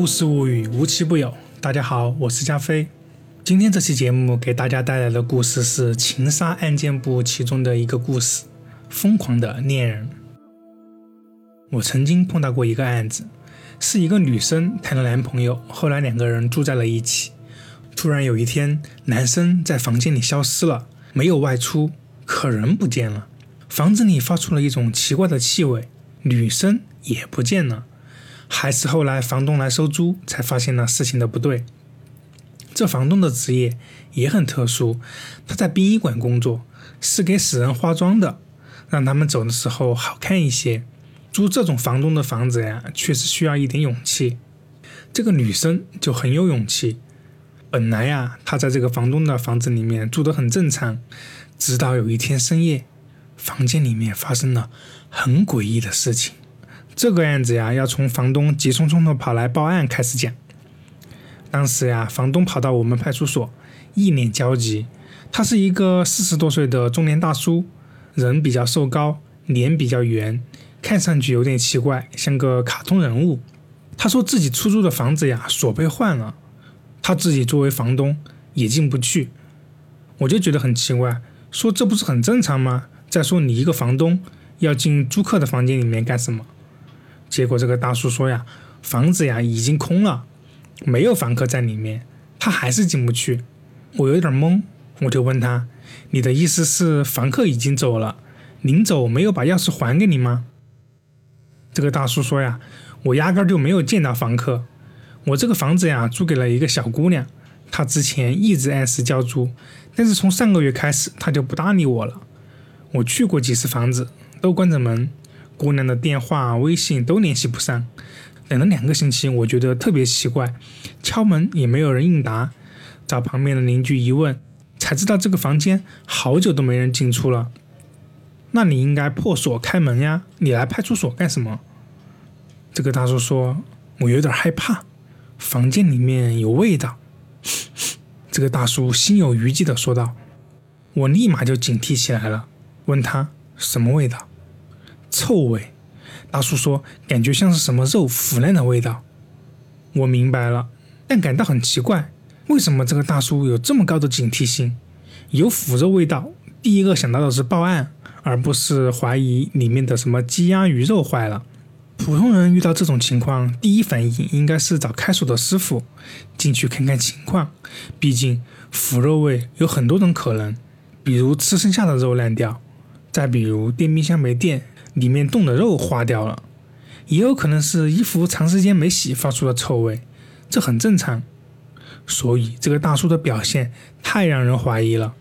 故事物语，无奇不有。大家好，我是加菲。今天这期节目给大家带来的故事是《情杀案件簿》其中的一个故事——疯狂的恋人。我曾经碰到过一个案子，是一个女生谈了男朋友，后来两个人住在了一起。突然有一天，男生在房间里消失了，没有外出，可人不见了。房子里发出了一种奇怪的气味，女生也不见了。还是后来房东来收租，才发现了事情的不对。这房东的职业也很特殊，他在殡仪馆工作，是给死人化妆的，让他们走的时候好看一些。租这种房东的房子呀，确实需要一点勇气。这个女生就很有勇气。本来呀，她在这个房东的房子里面住得很正常，直到有一天深夜，房间里面发生了很诡异的事情。这个案子呀，要从房东急匆匆的跑来报案开始讲。当时呀，房东跑到我们派出所，一脸焦急。他是一个四十多岁的中年大叔，人比较瘦高，脸比较圆，看上去有点奇怪，像个卡通人物。他说自己出租的房子呀，锁被换了，他自己作为房东也进不去。我就觉得很奇怪，说这不是很正常吗？再说你一个房东要进租客的房间里面干什么？结果这个大叔说呀，房子呀已经空了，没有房客在里面，他还是进不去。我有点懵，我就问他：“你的意思是房客已经走了，临走没有把钥匙还给你吗？”这个大叔说呀：“我压根就没有见到房客，我这个房子呀租给了一个小姑娘，她之前一直按时交租，但是从上个月开始她就不搭理我了。我去过几次房子，都关着门。”姑娘的电话、微信都联系不上，等了两个星期，我觉得特别奇怪，敲门也没有人应答，找旁边的邻居一问，才知道这个房间好久都没人进出了。那你应该破锁开门呀，你来派出所干什么？这个大叔说：“我有点害怕，房间里面有味道。”这个大叔心有余悸的说道。我立马就警惕起来了，问他什么味道。臭味，大叔说感觉像是什么肉腐烂的味道。我明白了，但感到很奇怪，为什么这个大叔有这么高的警惕性？有腐肉味道，第一个想到的是报案，而不是怀疑里面的什么鸡鸭鱼肉坏了。普通人遇到这种情况，第一反应应该是找开锁的师傅进去看看情况。毕竟腐肉味有很多种可能，比如吃剩下的肉烂掉，再比如电冰箱没电。里面冻的肉化掉了，也有可能是衣服长时间没洗发出了臭味，这很正常。所以这个大叔的表现太让人怀疑了。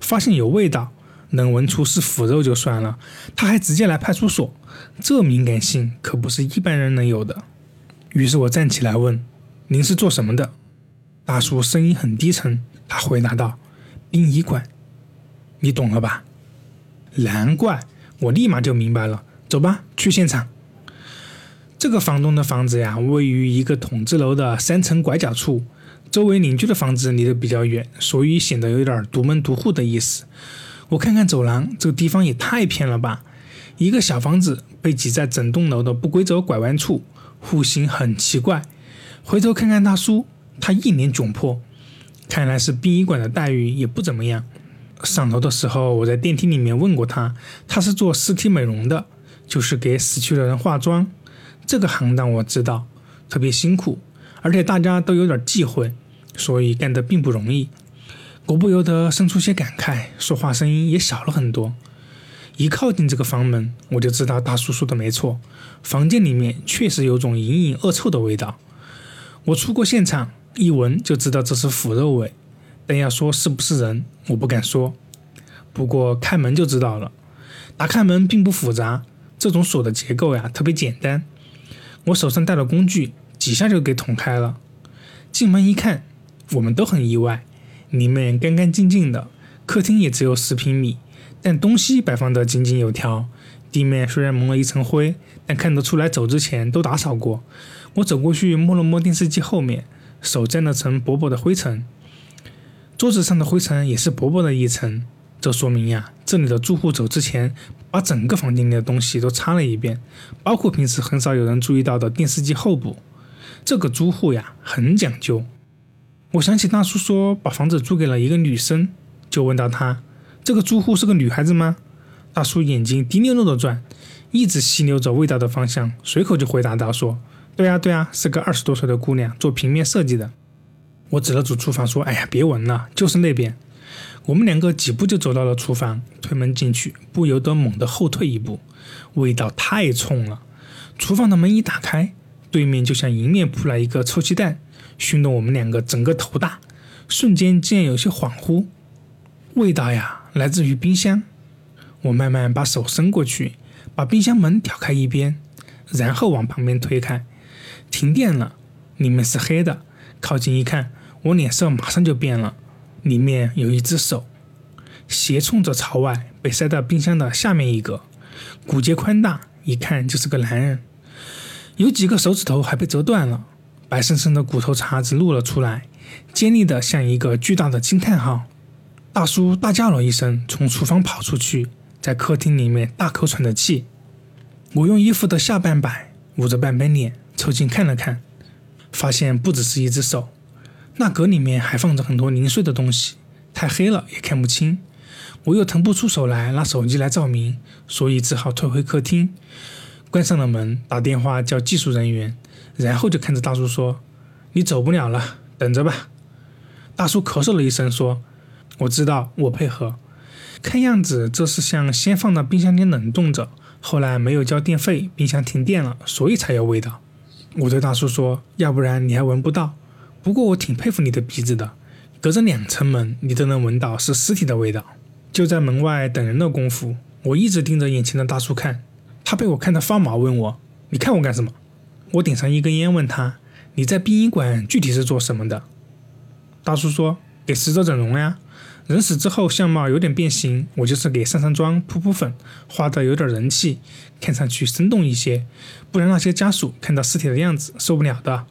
发现有味道，能闻出是腐肉就算了，他还直接来派出所，这敏感性可不是一般人能有的。于是我站起来问：“您是做什么的？”大叔声音很低沉，他回答道：“殡仪馆。”你懂了吧？难怪。我立马就明白了，走吧，去现场。这个房东的房子呀，位于一个筒子楼的三层拐角处，周围邻居的房子离得比较远，所以显得有点独门独户的意思。我看看走廊，这个地方也太偏了吧！一个小房子被挤在整栋楼的不规则拐弯处，户型很奇怪。回头看看大叔，他一脸窘迫，看来是殡仪馆的待遇也不怎么样。上楼的时候，我在电梯里面问过他，他是做尸体美容的，就是给死去的人化妆。这个行当我知道，特别辛苦，而且大家都有点忌讳，所以干得并不容易。我不由得生出些感慨，说话声音也小了很多。一靠近这个房门，我就知道大叔说的没错，房间里面确实有种隐隐恶臭的味道。我出过现场，一闻就知道这是腐肉味。但要说是不是人，我不敢说。不过开门就知道了。打开门并不复杂，这种锁的结构呀特别简单。我手上带了工具，几下就给捅开了。进门一看，我们都很意外，里面干干净净的，客厅也只有十平米，但东西摆放得井井有条。地面虽然蒙了一层灰，但看得出来走之前都打扫过。我走过去摸了摸电视机后面，手沾了层薄薄的灰尘。桌子上的灰尘也是薄薄的一层，这说明呀，这里的住户走之前把整个房间里的东西都擦了一遍，包括平时很少有人注意到的电视机后部。这个租户呀很讲究。我想起大叔说把房子租给了一个女生，就问到他：“这个租户是个女孩子吗？”大叔眼睛滴溜溜的转，一直吸溜着味道的方向，随口就回答道：“说，对呀对呀，是个二十多岁的姑娘，做平面设计的。”我指了指厨房说：“哎呀，别闻了，就是那边。”我们两个几步就走到了厨房，推门进去，不由得猛地后退一步，味道太冲了。厨房的门一打开，对面就像迎面扑来一个臭鸡蛋。熏得我们两个整个头大，瞬间竟然有些恍惚。味道呀，来自于冰箱。我慢慢把手伸过去，把冰箱门挑开一边，然后往旁边推开。停电了，里面是黑的。靠近一看，我脸色马上就变了。里面有一只手，斜冲着朝外，被塞到冰箱的下面一格，骨节宽大，一看就是个男人。有几个手指头还被折断了。白生生的骨头茬子露了出来，尖利的像一个巨大的惊叹号。大叔大叫了一声，从厨房跑出去，在客厅里面大口喘着气。我用衣服的下半摆捂着半边脸，凑近看了看，发现不只是一只手，那格里面还放着很多零碎的东西，太黑了也看不清。我又腾不出手来拿手机来照明，所以只好退回客厅，关上了门，打电话叫技术人员。然后就看着大叔说：“你走不了了，等着吧。”大叔咳嗽了一声说：“我知道，我配合。看样子这是像先放到冰箱里冷冻着，后来没有交电费，冰箱停电了，所以才有味道。”我对大叔说：“要不然你还闻不到。不过我挺佩服你的鼻子的，隔着两层门你都能闻到是尸体的味道。”就在门外等人的功夫，我一直盯着眼前的大叔看，他被我看得发毛，问我：“你看我干什么？”我点上一根烟，问他：“你在殡仪馆具体是做什么的？”大叔说：“给死者整容呀，人死之后相貌有点变形，我就是给上上妆、扑扑粉，画的有点人气，看上去生动一些，不然那些家属看到尸体的样子受不了的。”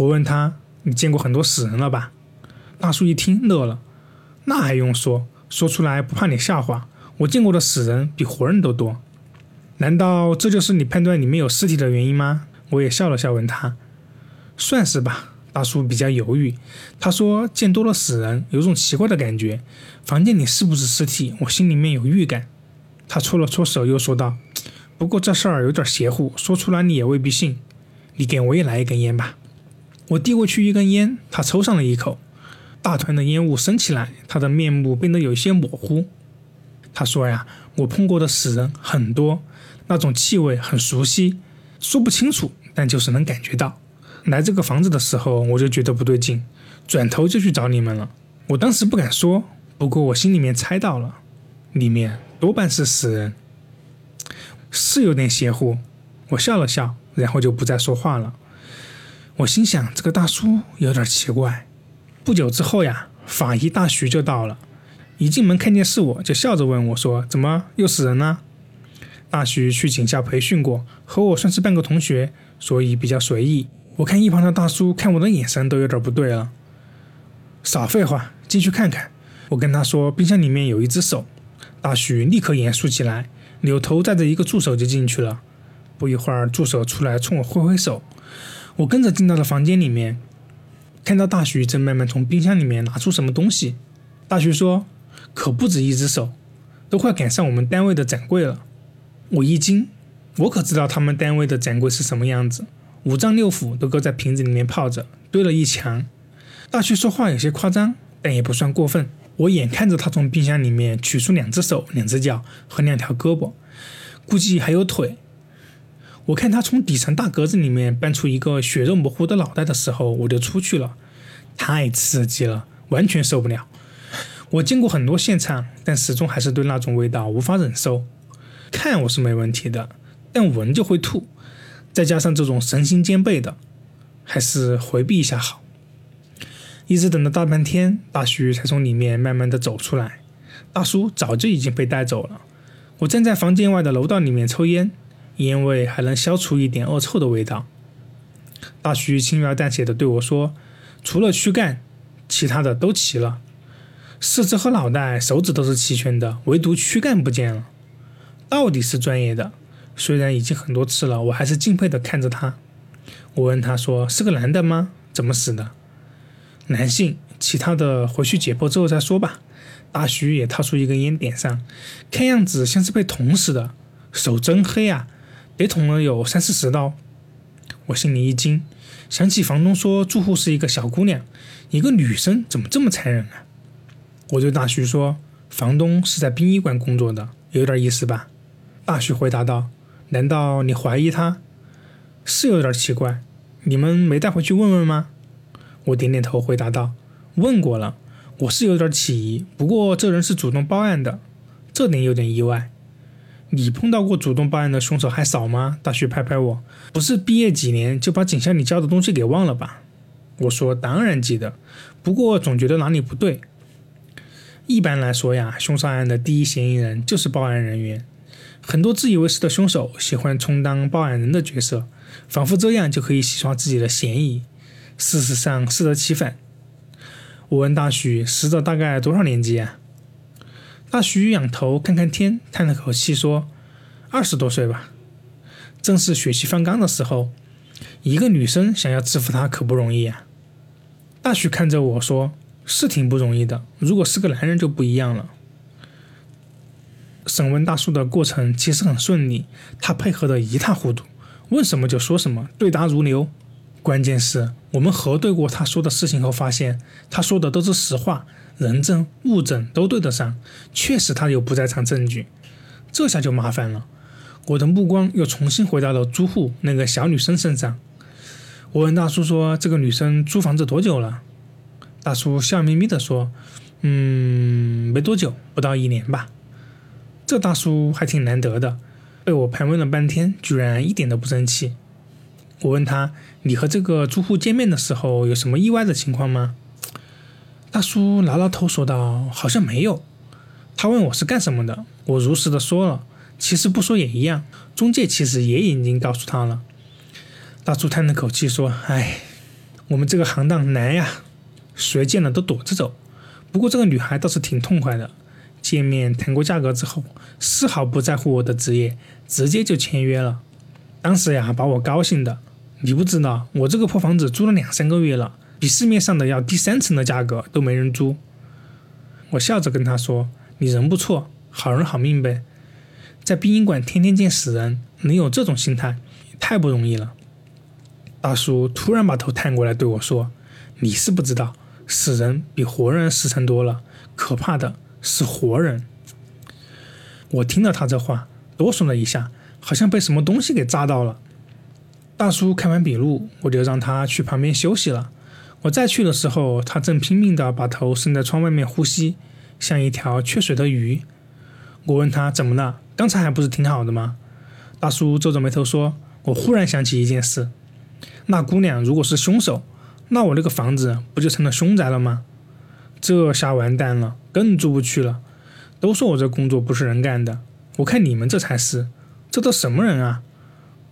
我问他：“你见过很多死人了吧？”大叔一听乐了：“那还用说？说出来不怕你笑话？我见过的死人比活人都多。”难道这就是你判断里面有尸体的原因吗？我也笑了笑，问他：“算是吧。”大叔比较犹豫，他说：“见多了死人，有种奇怪的感觉。房间里是不是尸体？我心里面有预感。”他搓了搓手，又说道：“不过这事儿有点邪乎，说出来你也未必信。你给我也来一根烟吧。”我递过去一根烟，他抽上了一口，大团的烟雾升起来，他的面目变得有些模糊。他说：“呀，我碰过的死人很多。”那种气味很熟悉，说不清楚，但就是能感觉到。来这个房子的时候，我就觉得不对劲，转头就去找你们了。我当时不敢说，不过我心里面猜到了，里面多半是死人，是有点邪乎。我笑了笑，然后就不再说话了。我心想，这个大叔有点奇怪。不久之后呀，法医大徐就到了，一进门看见是我，就笑着问我说：“怎么又死人了？”大徐去警校培训过，和我算是半个同学，所以比较随意。我看一旁的大叔看我的眼神都有点不对了。少废话，进去看看。我跟他说，冰箱里面有一只手。大徐立刻严肃起来，扭头带着一个助手就进去了。不一会儿，助手出来冲我挥挥手，我跟着进到了房间里面，看到大徐正慢慢从冰箱里面拿出什么东西。大徐说：“可不止一只手，都快赶上我们单位的展柜了。”我一惊，我可知道他们单位的展柜是什么样子，五脏六腑都搁在瓶子里面泡着，堆了一墙。大旭说话有些夸张，但也不算过分。我眼看着他从冰箱里面取出两只手、两只脚和两条胳膊，估计还有腿。我看他从底层大格子里面搬出一个血肉模糊的脑袋的时候，我就出去了。太刺激了，完全受不了。我见过很多现场，但始终还是对那种味道无法忍受。看我是没问题的，但闻就会吐，再加上这种神心兼备的，还是回避一下好。一直等了大半天，大徐才从里面慢慢的走出来。大叔早就已经被带走了。我站在房间外的楼道里面抽烟，烟味还能消除一点恶臭的味道。大徐轻描淡写的对我说：“除了躯干，其他的都齐了，四肢和脑袋、手指都是齐全的，唯独躯干不见了。”到底是专业的，虽然已经很多次了，我还是敬佩的看着他。我问他说：“是个男的吗？怎么死的？”男性，其他的回去解剖之后再说吧。大徐也掏出一根烟点上，看样子像是被捅死的，手真黑啊，得捅了有三四十刀。我心里一惊，想起房东说住户是一个小姑娘，一个女生怎么这么残忍啊？我对大徐说：“房东是在殡仪馆工作的，有点意思吧？”大徐回答道：“难道你怀疑他？是有点奇怪，你们没带回去问问吗？”我点点头，回答道：“问过了，我是有点起疑。不过这人是主动报案的，这点有点意外。你碰到过主动报案的凶手还少吗？”大徐拍拍我：“不是毕业几年就把警校里教的东西给忘了吧？”我说：“当然记得，不过总觉得哪里不对。一般来说呀，凶杀案的第一嫌疑人就是报案人员。很多自以为是的凶手喜欢充当报案人的角色，仿佛这样就可以洗刷自己的嫌疑。”事实上适得其反。我问大徐：“死者大概多少年纪啊？”大徐仰头看看天，叹了口气说：“二十多岁吧。正是血气方刚的时候，一个女生想要制服他可不容易啊。”大徐看着我说：“是挺不容易的，如果是个男人就不一样了。”审问大叔的过程其实很顺利，他配合的一塌糊涂，问什么就说什么，对答如流。关键是我们核对过他说的事情后，发现他说的都是实话，人证物证都对得上，确实他有不在场证据。这下就麻烦了，我的目光又重新回到了租户那个小女生身上。我问大叔说：“这个女生租房子多久了？”大叔笑眯眯地说：“嗯，没多久，不到一年吧。”这大叔还挺难得的，被我盘问了半天，居然一点都不生气。我问他：“你和这个租户见面的时候有什么意外的情况吗？”大叔挠挠头说道：“好像没有。”他问我是干什么的，我如实的说了。其实不说也一样，中介其实也已经告诉他了。大叔叹了口气说：“唉，我们这个行当难呀，谁见了都躲着走。不过这个女孩倒是挺痛快的，见面谈过价格之后，丝毫不在乎我的职业，直接就签约了。当时呀，把我高兴的。”你不知道，我这个破房子租了两三个月了，比市面上的要低三成的价格都没人租。我笑着跟他说：“你人不错，好人好命呗。在殡仪馆天天见死人，能有这种心态，太不容易了。”大叔突然把头探过来对我说：“你是不知道，死人比活人实诚多了，可怕的是活人。”我听了他这话，哆嗦了一下，好像被什么东西给扎到了。大叔看完笔录，我就让他去旁边休息了。我再去的时候，他正拼命地把头伸在窗外面呼吸，像一条缺水的鱼。我问他怎么了？刚才还不是挺好的吗？大叔皱着眉头说：“我忽然想起一件事，那姑娘如果是凶手，那我那个房子不就成了凶宅了吗？这下完蛋了，更住不去了。都说我这工作不是人干的，我看你们这才是。这都什么人啊？”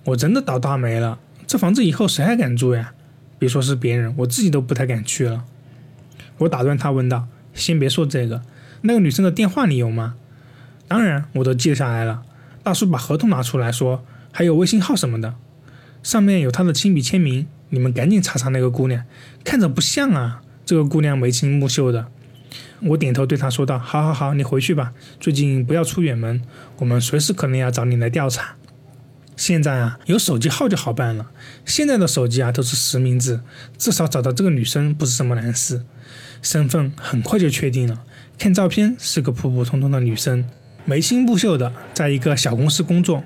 我真的倒大霉了，这房子以后谁还敢住呀？别说是别人，我自己都不太敢去了。我打断他问道：“先别说这个，那个女生的电话你有吗？”当然，我都记下来了。大叔把合同拿出来说：“还有微信号什么的，上面有她的亲笔签名，你们赶紧查查那个姑娘，看着不像啊，这个姑娘眉清目秀的。”我点头对他说道：“好好好，你回去吧，最近不要出远门，我们随时可能要找你来调查。”现在啊，有手机号就好办了。现在的手机啊都是实名制，至少找到这个女生不是什么难事。身份很快就确定了，看照片是个普普通通的女生，眉清目秀的，在一个小公司工作。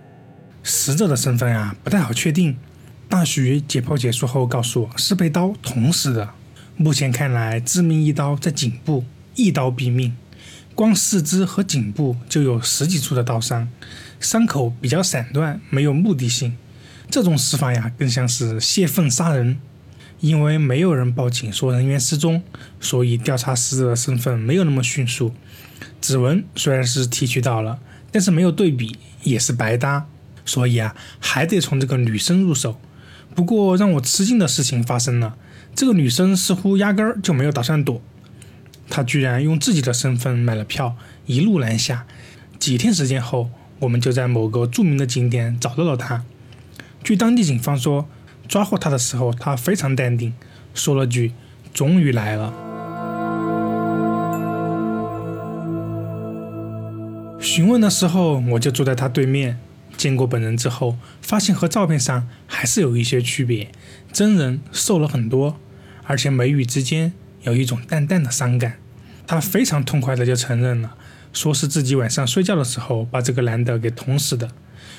死者的身份啊不太好确定。大徐解剖结束后告诉我是被刀捅死的，目前看来致命一刀在颈部，一刀毙命。光四肢和颈部就有十几处的刀伤。伤口比较散乱，没有目的性。这种死法呀，更像是泄愤杀人。因为没有人报警说人员失踪，所以调查死者的身份没有那么迅速。指纹虽然是提取到了，但是没有对比也是白搭。所以啊，还得从这个女生入手。不过让我吃惊的事情发生了，这个女生似乎压根儿就没有打算躲，她居然用自己的身份买了票，一路南下。几天时间后。我们就在某个著名的景点找到了他。据当地警方说，抓获他的时候，他非常淡定，说了句：“终于来了。”询问的时候，我就坐在他对面。见过本人之后，发现和照片上还是有一些区别，真人瘦了很多，而且眉宇之间有一种淡淡的伤感。他非常痛快的就承认了，说是自己晚上睡觉的时候把这个男的给捅死的，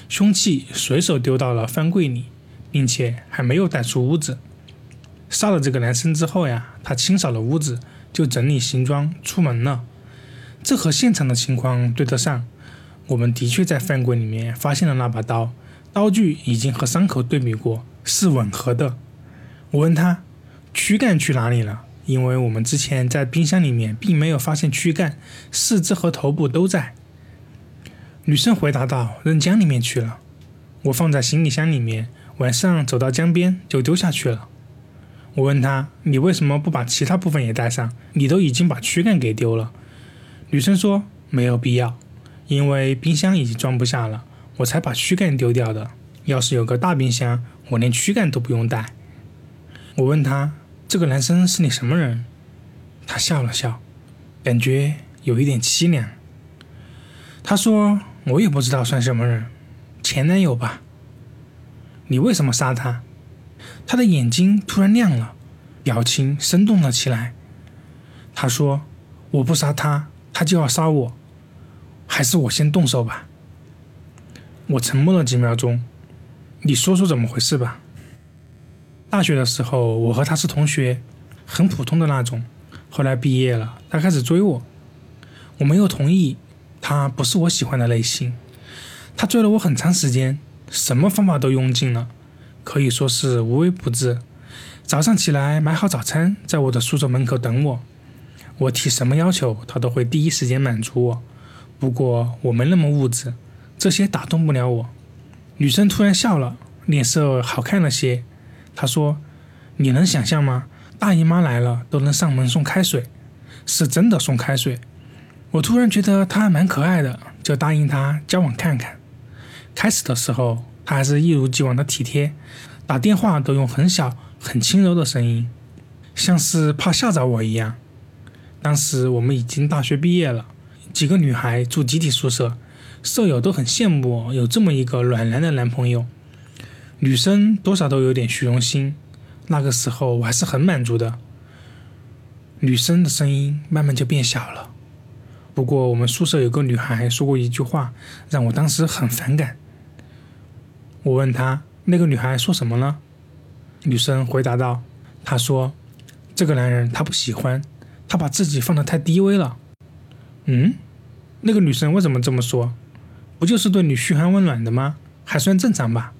凶器随手丢到了饭柜里，并且还没有带出屋子。杀了这个男生之后呀，他清扫了屋子，就整理行装出门了。这和现场的情况对得上。我们的确在饭柜里面发现了那把刀，刀具已经和伤口对比过，是吻合的。我问他，躯干去哪里了？因为我们之前在冰箱里面并没有发现躯干，四肢和头部都在。女生回答道：“扔江里面去了。”我放在行李箱里面，晚上走到江边就丢下去了。我问他：“你为什么不把其他部分也带上？你都已经把躯干给丢了。”女生说：“没有必要。”因为冰箱已经装不下了，我才把躯干丢掉的。要是有个大冰箱，我连躯干都不用带。我问他：“这个男生是你什么人？”他笑了笑，感觉有一点凄凉。他说：“我也不知道算什么人，前男友吧。”你为什么杀他？他的眼睛突然亮了，表情生动了起来。他说：“我不杀他，他就要杀我。”还是我先动手吧。我沉默了几秒钟，你说说怎么回事吧。大学的时候，我和他是同学，很普通的那种。后来毕业了，他开始追我，我没有同意。他不是我喜欢的类型。他追了我很长时间，什么方法都用尽了，可以说是无微不至。早上起来买好早餐，在我的宿舍门口等我。我提什么要求，他都会第一时间满足我。不过我没那么物质，这些打动不了我。女生突然笑了，脸色好看了些。她说：“你能想象吗？大姨妈来了都能上门送开水，是真的送开水。”我突然觉得她还蛮可爱的，就答应她交往看看。开始的时候，她还是一如既往的体贴，打电话都用很小很轻柔的声音，像是怕吓着我一样。当时我们已经大学毕业了。几个女孩住集体宿舍，舍友都很羡慕有这么一个暖男的男朋友。女生多少都有点虚荣心，那个时候我还是很满足的。女生的声音慢慢就变小了。不过我们宿舍有个女孩说过一句话，让我当时很反感。我问她，那个女孩说什么了？女生回答道：“她说，这个男人她不喜欢，他把自己放得太低微了。”嗯，那个女生为什么这么说？不就是对你嘘寒问暖的吗？还算正常吧。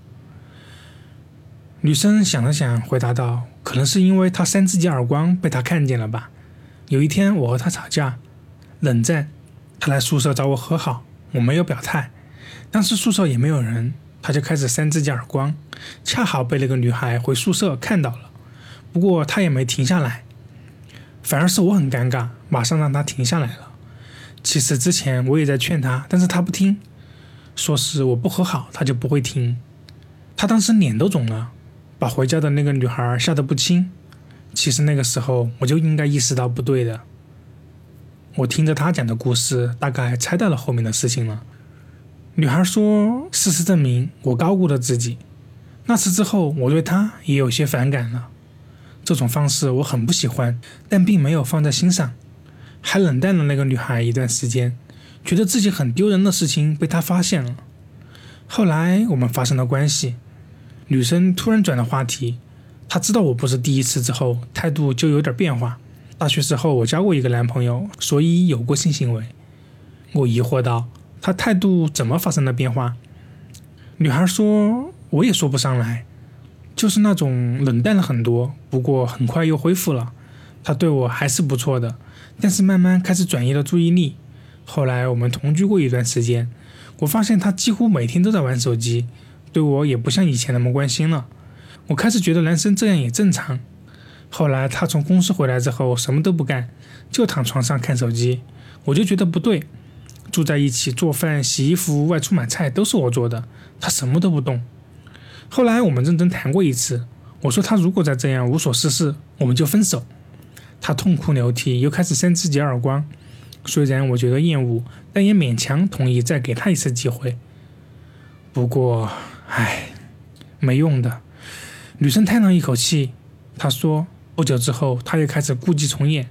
女生想了想，回答道：“可能是因为他扇自己耳光被他看见了吧。有一天我和他吵架，冷战，他来宿舍找我和好，我没有表态。当时宿舍也没有人，他就开始扇自己耳光，恰好被那个女孩回宿舍看到了。不过他也没停下来，反而是我很尴尬，马上让他停下来了。”其实之前我也在劝他，但是他不听，说是我不和好，他就不会听。他当时脸都肿了，把回家的那个女孩吓得不轻。其实那个时候我就应该意识到不对的。我听着他讲的故事，大概猜到了后面的事情了。女孩说：“事实证明，我高估了自己。那次之后，我对她也有些反感了。这种方式我很不喜欢，但并没有放在心上。”还冷淡了那个女孩一段时间，觉得自己很丢人的事情被她发现了。后来我们发生了关系，女生突然转了话题，她知道我不是第一次之后，态度就有点变化。大学时候我交过一个男朋友，所以有过性行为。我疑惑道：“她态度怎么发生了变化？”女孩说：“我也说不上来，就是那种冷淡了很多，不过很快又恢复了。她对我还是不错的。”但是慢慢开始转移了注意力。后来我们同居过一段时间，我发现他几乎每天都在玩手机，对我也不像以前那么关心了。我开始觉得男生这样也正常。后来他从公司回来之后什么都不干，就躺床上看手机，我就觉得不对。住在一起做饭、洗衣服、外出买菜都是我做的，他什么都不动。后来我们认真谈过一次，我说他如果再这样无所事事，我们就分手。他痛哭流涕，又开始扇自己耳光。虽然我觉得厌恶，但也勉强同意再给他一次机会。不过，唉，没用的。女生叹了一口气，她说：“不久之后，她又开始故伎重演。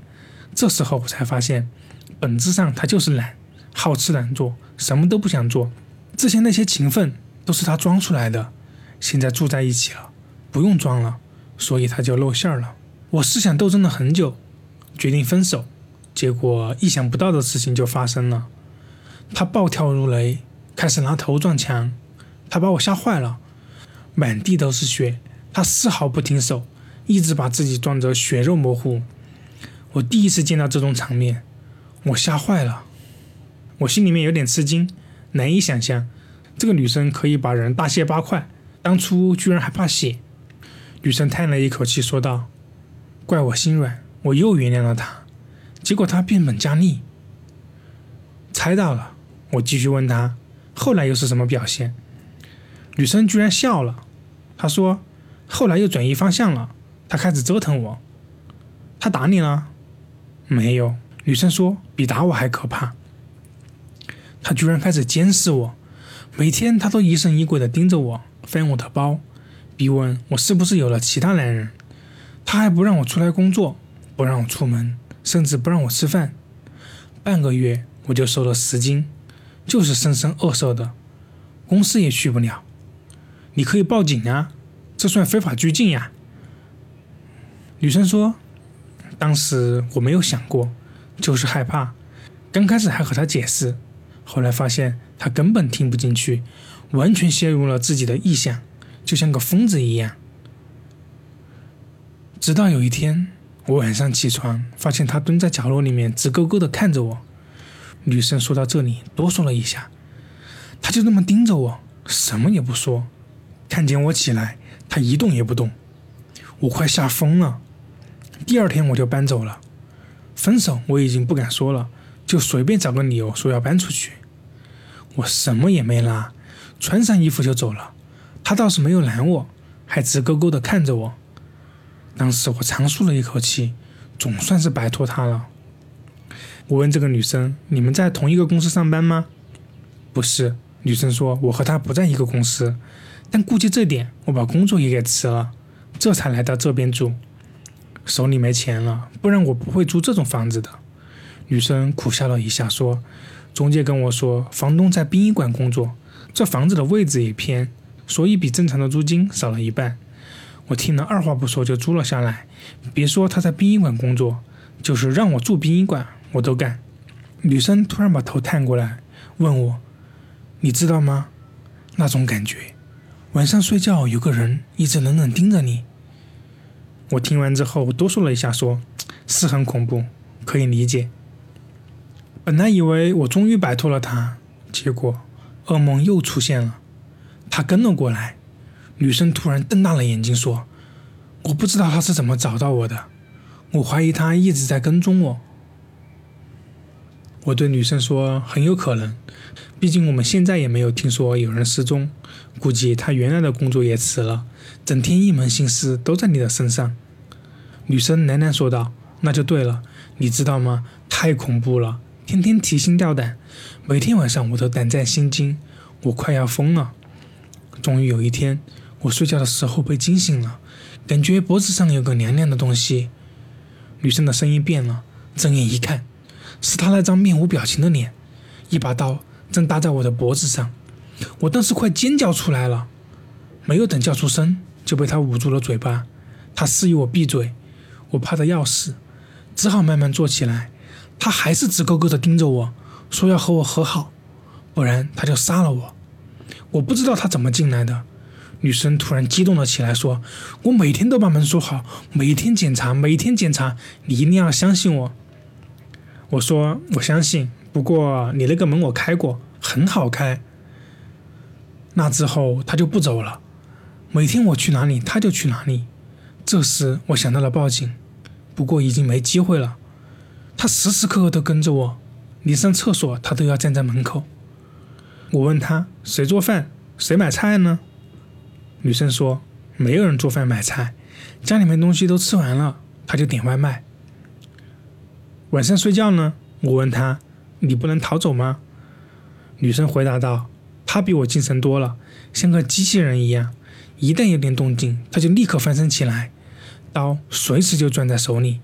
这时候我才发现，本质上她就是懒，好吃懒做，什么都不想做。之前那些勤奋都是她装出来的。现在住在一起了，不用装了，所以她就露馅了。我思想斗争了很久，决定分手。结果意想不到的事情就发生了，她暴跳如雷，开始拿头撞墙。”他把我吓坏了，满地都是血，他丝毫不停手，一直把自己撞得血肉模糊。我第一次见到这种场面，我吓坏了，我心里面有点吃惊，难以想象这个女生可以把人大卸八块，当初居然还怕血。女生叹了一口气说道：“怪我心软，我又原谅了他，结果他变本加厉。”猜到了，我继续问他，后来又是什么表现？女生居然笑了，她说：“后来又转移方向了，她开始折腾我。她打你了？没有。”女生说：“比打我还可怕。他居然开始监视我，每天他都疑神疑鬼的盯着我，翻我的包，逼问我是不是有了其他男人。他还不让我出来工作，不让我出门，甚至不让我吃饭。半个月我就瘦了十斤，就是生生饿瘦的，公司也去不了。”你可以报警啊，这算非法拘禁呀。女生说：“当时我没有想过，就是害怕。刚开始还和他解释，后来发现他根本听不进去，完全陷入了自己的臆想，就像个疯子一样。直到有一天，我晚上起床，发现他蹲在角落里面，直勾勾的看着我。”女生说到这里，哆嗦了一下，他就那么盯着我，什么也不说。看见我起来，他一动也不动，我快吓疯了。第二天我就搬走了，分手我已经不敢说了，就随便找个理由说要搬出去。我什么也没拿，穿上衣服就走了。他倒是没有拦我，还直勾勾的看着我。当时我长舒了一口气，总算是摆脱他了。我问这个女生：“你们在同一个公司上班吗？”“不是。”女生说：“我和他不在一个公司。”但顾及这点，我把工作也给辞了，这才来到这边住。手里没钱了，不然我不会租这种房子的。女生苦笑了一下，说：“中介跟我说，房东在殡仪馆工作，这房子的位置也偏，所以比正常的租金少了一半。我听了，二话不说就租了下来。别说他在殡仪馆工作，就是让我住殡仪馆，我都干。”女生突然把头探过来，问我：“你知道吗？那种感觉？”晚上睡觉，有个人一直冷冷盯着你。我听完之后哆嗦了一下，说：“是很恐怖，可以理解。”本来以为我终于摆脱了他，结果噩梦又出现了。他跟了过来，女生突然瞪大了眼睛说：“我不知道他是怎么找到我的，我怀疑他一直在跟踪我。”我对女生说：“很有可能，毕竟我们现在也没有听说有人失踪，估计他原来的工作也辞了，整天一门心思都在你的身上。”女生喃喃说道：“那就对了，你知道吗？太恐怖了，天天提心吊胆，每天晚上我都胆战心惊，我快要疯了。终于有一天，我睡觉的时候被惊醒了，感觉脖子上有个凉凉的东西。”女生的声音变了，睁眼一看。是他那张面无表情的脸，一把刀正搭在我的脖子上，我当时快尖叫出来了，没有等叫出声，就被他捂住了嘴巴。他示意我闭嘴，我怕的要死，只好慢慢坐起来。他还是直勾勾的盯着我，说要和我和好，不然他就杀了我。我不知道他怎么进来的。女生突然激动了起来，说：“我每天都把门锁好，每天检查，每天检查，你一定要相信我。”我说我相信，不过你那个门我开过，很好开。那之后他就不走了，每天我去哪里他就去哪里。这时我想到了报警，不过已经没机会了。他时时刻刻都跟着我，你上厕所他都要站在门口。我问他谁做饭谁买菜呢？女生说没有人做饭买菜，家里面东西都吃完了，他就点外卖。晚上睡觉呢，我问他：“你不能逃走吗？”女生回答道：“他比我精神多了，像个机器人一样，一旦有点动静，他就立刻翻身起来，刀随时就攥在手里，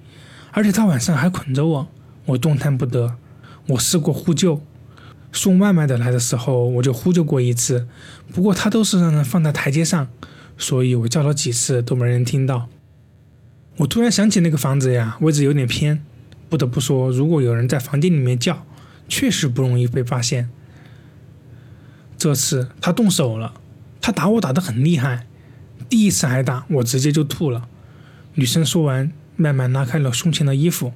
而且他晚上还捆着我，我动弹不得。我试过呼救，送外卖的来的时候我就呼救过一次，不过他都是让人放在台阶上，所以我叫了几次都没人听到。我突然想起那个房子呀，位置有点偏。”不得不说，如果有人在房间里面叫，确实不容易被发现。这次他动手了，他打我打得很厉害，第一次挨打我直接就吐了。女生说完，慢慢拉开了胸前的衣服，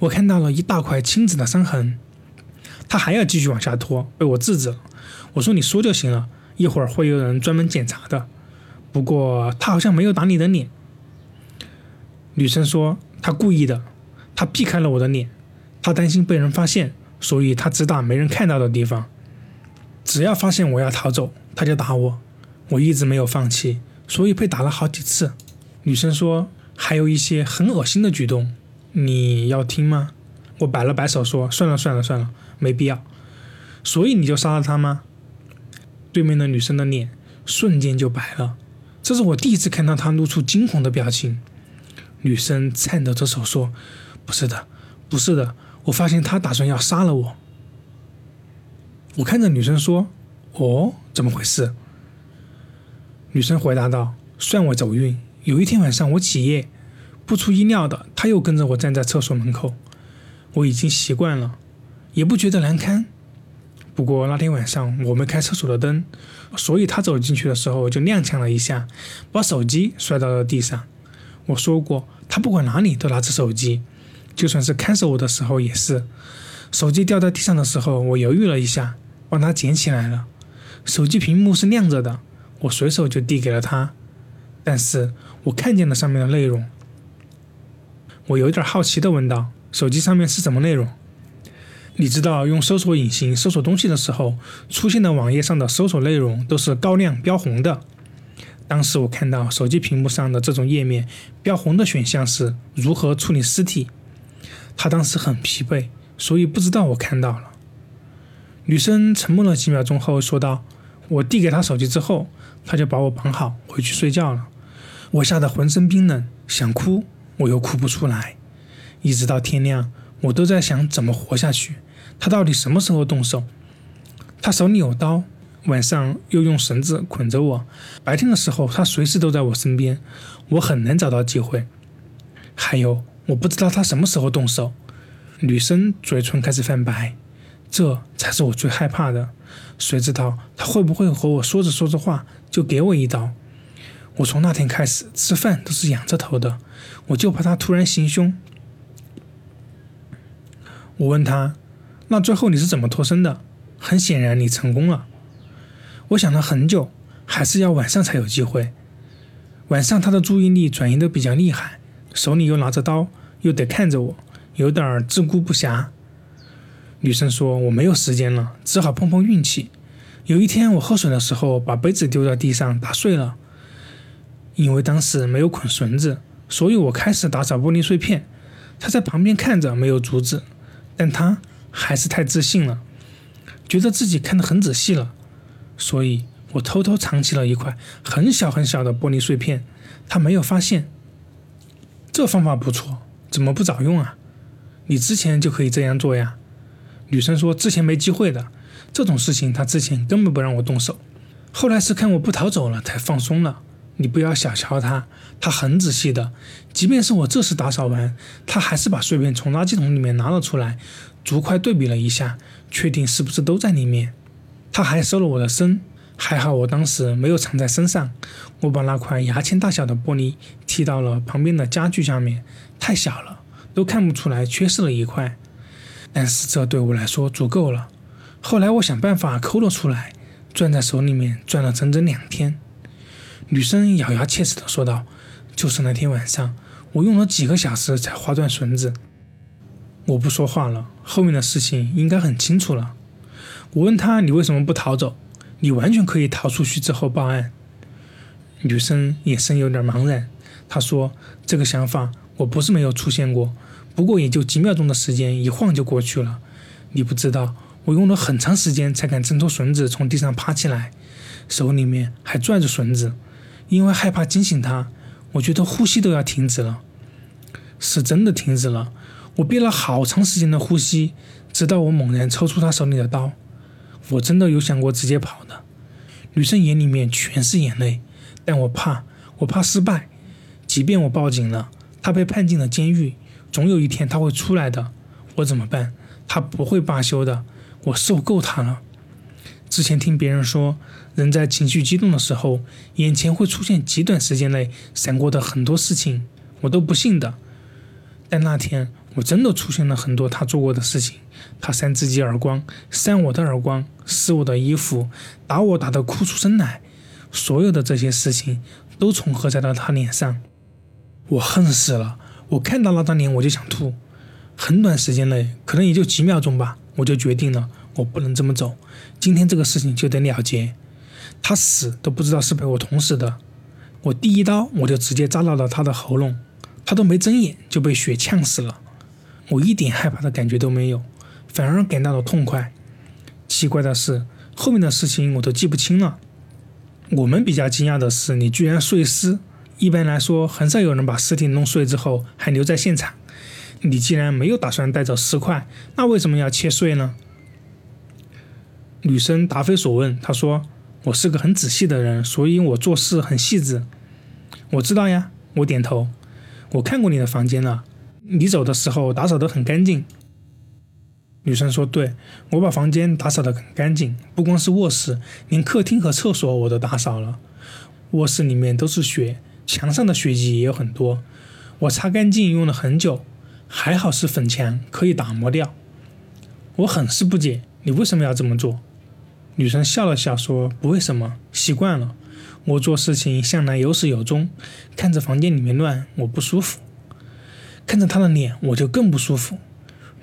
我看到了一大块青紫的伤痕。他还要继续往下拖，被我制止了。我说：“你说就行了，一会儿会有人专门检查的。”不过他好像没有打你的脸。女生说：“他故意的。”他避开了我的脸，他担心被人发现，所以他只打没人看到的地方。只要发现我要逃走，他就打我。我一直没有放弃，所以被打了好几次。女生说还有一些很恶心的举动，你要听吗？我摆了摆手说算了算了算了，没必要。所以你就杀了他吗？对面的女生的脸瞬间就白了，这是我第一次看到她露出惊恐的表情。女生颤抖着手说。不是的，不是的，我发现他打算要杀了我。我看着女生说：“哦，怎么回事？”女生回答道：“算我走运，有一天晚上我起夜，不出意料的，他又跟着我站在厕所门口。我已经习惯了，也不觉得难堪。不过那天晚上我没开厕所的灯，所以他走进去的时候就踉跄了一下，把手机摔到了地上。我说过，他不管哪里都拿着手机。”就算是看守我的时候也是，手机掉在地上的时候，我犹豫了一下，帮他捡起来了。手机屏幕是亮着的，我随手就递给了他。但是我看见了上面的内容，我有点好奇的问道：“手机上面是什么内容？”你知道用搜索引擎搜索东西的时候，出现的网页上的搜索内容都是高亮标红的。当时我看到手机屏幕上的这种页面标红的选项是如何处理尸体。他当时很疲惫，所以不知道我看到了。女生沉默了几秒钟后说道：“我递给他手机之后，他就把我绑好，回去睡觉了。我吓得浑身冰冷，想哭，我又哭不出来。一直到天亮，我都在想怎么活下去。他到底什么时候动手？他手里有刀，晚上又用绳子捆着我，白天的时候他随时都在我身边，我很难找到机会。还有。”我不知道他什么时候动手。女生嘴唇开始泛白，这才是我最害怕的。谁知道他会不会和我说着说着话就给我一刀？我从那天开始吃饭都是仰着头的，我就怕他突然行凶。我问他：“那最后你是怎么脱身的？”很显然你成功了。我想了很久，还是要晚上才有机会。晚上他的注意力转移的比较厉害。手里又拿着刀，又得看着我，有点自顾不暇。女生说：“我没有时间了，只好碰碰运气。有一天我喝水的时候，把杯子丢在地上，打碎了。因为当时没有捆绳子，所以我开始打扫玻璃碎片。他在旁边看着，没有阻止，但他还是太自信了，觉得自己看得很仔细了，所以我偷偷藏起了一块很小很小的玻璃碎片，他没有发现。”这方法不错，怎么不早用啊？你之前就可以这样做呀。女生说之前没机会的，这种事情她之前根本不让我动手，后来是看我不逃走了才放松了。你不要小瞧她，她很仔细的，即便是我这时打扫完，她还是把碎片从垃圾桶里面拿了出来，逐块对比了一下，确定是不是都在里面。她还收了我的身。还好我当时没有藏在身上，我把那块牙签大小的玻璃踢到了旁边的家具下面，太小了，都看不出来缺失了一块。但是这对我来说足够了。后来我想办法抠了出来，攥在手里面攥了整整两天。女生咬牙切齿地说道：“就是那天晚上，我用了几个小时才划断绳子。”我不说话了，后面的事情应该很清楚了。我问他：“你为什么不逃走？”你完全可以逃出去之后报案。女生眼神有点茫然，她说：“这个想法我不是没有出现过，不过也就几秒钟的时间，一晃就过去了。你不知道，我用了很长时间才敢挣脱绳子，从地上爬起来，手里面还拽着绳子，因为害怕惊醒他，我觉得呼吸都要停止了。是真的停止了，我憋了好长时间的呼吸，直到我猛然抽出他手里的刀。我真的有想过直接跑的。”女生眼里面全是眼泪，但我怕，我怕失败。即便我报警了，他被判进了监狱，总有一天他会出来的。我怎么办？他不会罢休的。我受够他了。之前听别人说，人在情绪激动的时候，眼前会出现极短时间内闪过的很多事情，我都不信的。但那天我真的出现了很多他做过的事情。他扇自己耳光，扇我的耳光，撕我的衣服，打我打得哭出声来。所有的这些事情都重合在了他脸上。我恨死了！我看到那张脸我就想吐。很短时间内，可能也就几秒钟吧，我就决定了，我不能这么走。今天这个事情就得了结。他死都不知道是被我捅死的。我第一刀我就直接扎到了他的喉咙，他都没睁眼就被血呛死了。我一点害怕的感觉都没有。反而感到了痛快。奇怪的是，后面的事情我都记不清了。我们比较惊讶的是，你居然碎尸。一般来说，很少有人把尸体弄碎之后还留在现场。你既然没有打算带走尸块，那为什么要切碎呢？女生答非所问。她说：“我是个很仔细的人，所以我做事很细致。”我知道呀，我点头。我看过你的房间了，你走的时候打扫得很干净。女生说：“对，我把房间打扫得很干净，不光是卧室，连客厅和厕所我都打扫了。卧室里面都是血，墙上的血迹也有很多，我擦干净用了很久，还好是粉墙，可以打磨掉。我很是不解，你为什么要这么做？”女生笑了笑说：“不为什么，习惯了。我做事情向来有始有终，看着房间里面乱，我不舒服；看着她的脸，我就更不舒服。”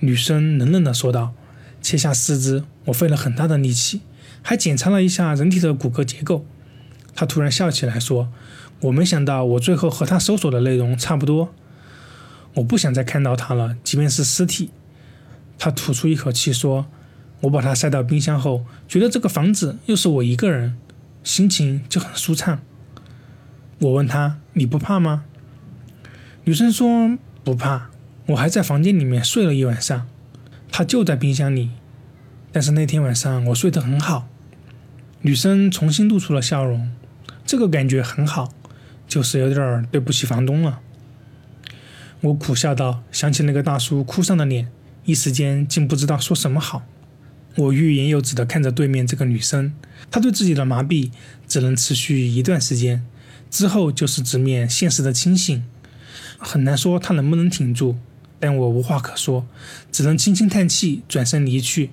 女生冷冷地说道：“切下四肢，我费了很大的力气，还检查了一下人体的骨骼结构。”她突然笑起来说：“我没想到，我最后和他搜索的内容差不多。我不想再看到他了，即便是尸体。”她吐出一口气说：“我把他塞到冰箱后，觉得这个房子又是我一个人，心情就很舒畅。”我问她：“你不怕吗？”女生说：“不怕。”我还在房间里面睡了一晚上，他就在冰箱里。但是那天晚上我睡得很好。女生重新露出了笑容，这个感觉很好，就是有点对不起房东了。我苦笑道，想起那个大叔哭丧的脸，一时间竟不知道说什么好。我欲言又止地看着对面这个女生，她对自己的麻痹只能持续一段时间，之后就是直面现实的清醒，很难说她能不能挺住。但我无话可说，只能轻轻叹气，转身离去。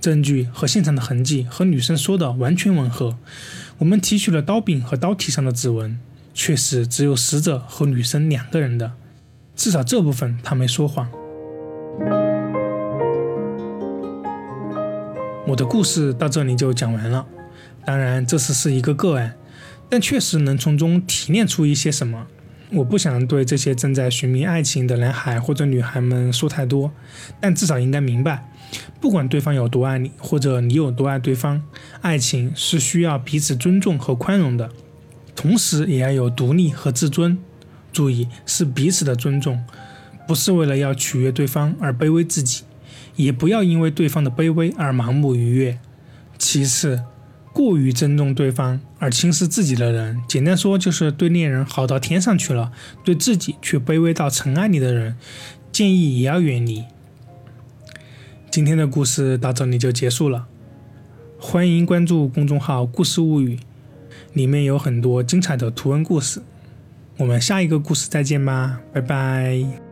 证据和现场的痕迹和女生说的完全吻合。我们提取了刀柄和刀体上的指纹，确实只有死者和女生两个人的，至少这部分他没说谎。我的故事到这里就讲完了。当然，这次是一个个案，但确实能从中提炼出一些什么。我不想对这些正在寻觅爱情的男孩或者女孩们说太多，但至少应该明白，不管对方有多爱你，或者你有多爱对方，爱情是需要彼此尊重和宽容的，同时也要有独立和自尊。注意，是彼此的尊重，不是为了要取悦对方而卑微自己，也不要因为对方的卑微而盲目愉悦。其次。过于尊重对方而轻视自己的人，简单说就是对恋人好到天上去了，对自己却卑微到尘埃里的人，建议也要远离。今天的故事到这里就结束了，欢迎关注公众号“故事物语”，里面有很多精彩的图文故事。我们下一个故事再见吧，拜拜。